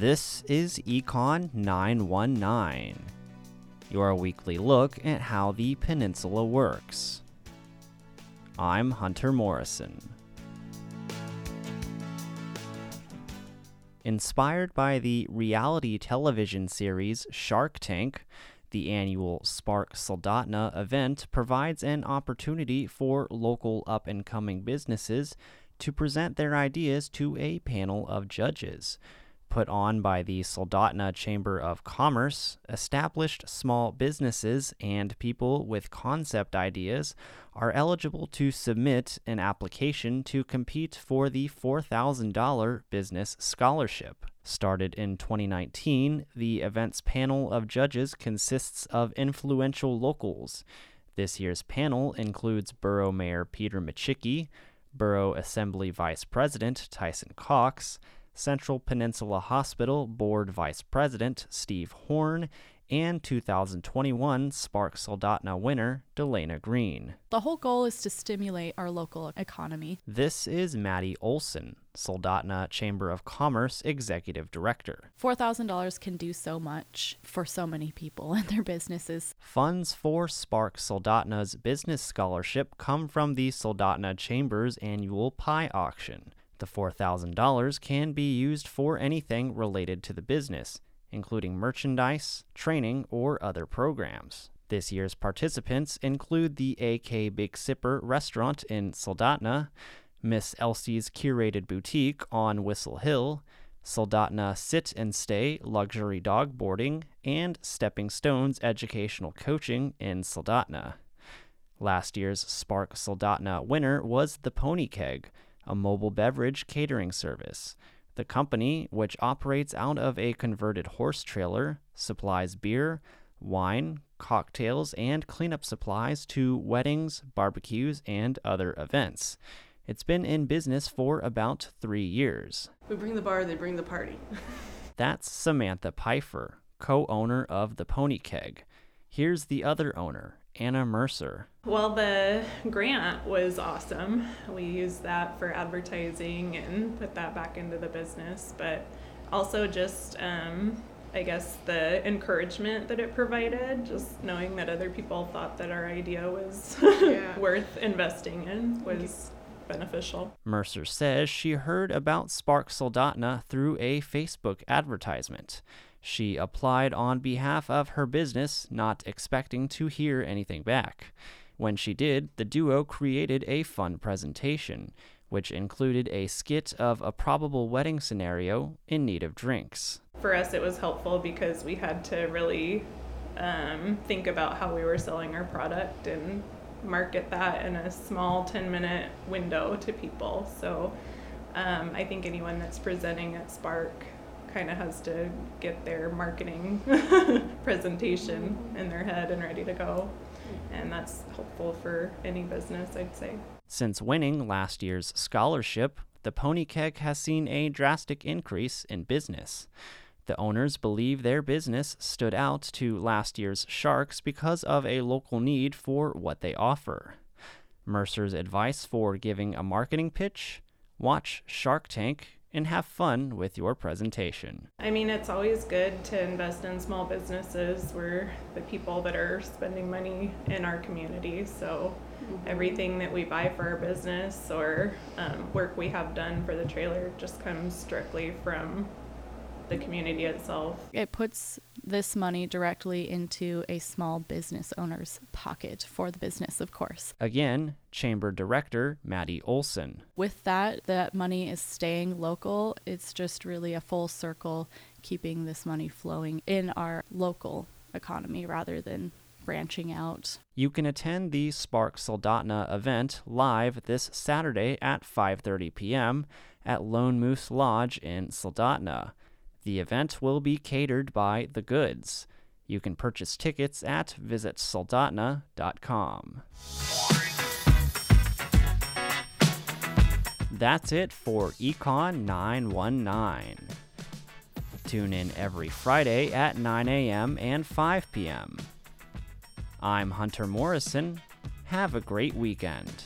This is Econ 919, your weekly look at how the peninsula works. I'm Hunter Morrison. Inspired by the reality television series Shark Tank, the annual Spark Soldotna event provides an opportunity for local up and coming businesses to present their ideas to a panel of judges. Put on by the Soldotna Chamber of Commerce, established small businesses and people with concept ideas are eligible to submit an application to compete for the $4,000 Business Scholarship. Started in 2019, the event's panel of judges consists of influential locals. This year's panel includes Borough Mayor Peter Micciche, Borough Assembly Vice President Tyson Cox, Central Peninsula Hospital Board Vice President Steve Horn, and 2021 Spark Soldotna winner Delana Green. The whole goal is to stimulate our local economy. This is Maddie Olson, Soldotna Chamber of Commerce Executive Director. $4,000 can do so much for so many people and their businesses. Funds for Spark Soldotna's business scholarship come from the Soldotna Chamber's annual pie auction. The $4,000 can be used for anything related to the business, including merchandise, training, or other programs. This year's participants include the AK Big Sipper restaurant in Soldotna, Miss Elsie's curated boutique on Whistle Hill, Soldotna Sit and Stay luxury dog boarding, and Stepping Stones educational coaching in Soldotna. Last year's Spark Soldotna winner was the Pony Keg, a mobile beverage catering service. The company, which operates out of a converted horse trailer, supplies beer, wine, cocktails, and cleanup supplies to weddings, barbecues, and other events. It's been in business for about three years. We bring the bar, they bring the party. That's Samantha Pfeiffer, co owner of the Pony Keg. Here's the other owner, Anna Mercer. Well, the grant was awesome. We used that for advertising and put that back into the business, but also just, um, I guess, the encouragement that it provided, just knowing that other people thought that our idea was Yeah. worth investing in was beneficial. Mercer says she heard about Spark Soldotna through a Facebook advertisement. She applied on behalf of her business, not expecting to hear anything back. When she did, the duo created a fun presentation, which included a skit of a probable wedding scenario in need of drinks. For us, it was helpful because we had to really um, think about how we were selling our product and market that in a small 10 minute window to people. So um, I think anyone that's presenting at Spark kind of has to get their marketing presentation mm-hmm. in their head and ready to go. And that's helpful for any business, I'd say. Since winning last year's scholarship, the Pony Keg has seen a drastic increase in business. The owners believe their business stood out to last year's Sharks because of a local need for what they offer. Mercer's advice for giving a marketing pitch watch Shark Tank and have fun with your presentation. I mean, it's always good to invest in small businesses. We're the people that are spending money in our community. So, everything that we buy for our business or um, work we have done for the trailer just comes directly from the community itself. It puts this money directly into a small business owner's pocket for the business, of course. Again, Chamber Director Maddie Olson. With that, that money is staying local. It's just really a full circle keeping this money flowing in our local economy rather than branching out. You can attend the Spark Soldotna event live this Saturday at 5:30 p.m. at Lone Moose Lodge in Soldotna. The event will be catered by The Goods. You can purchase tickets at visitsoldotna.com. That's it for Econ 919. Tune in every Friday at 9 a.m. and 5 p.m. I'm Hunter Morrison. Have a great weekend.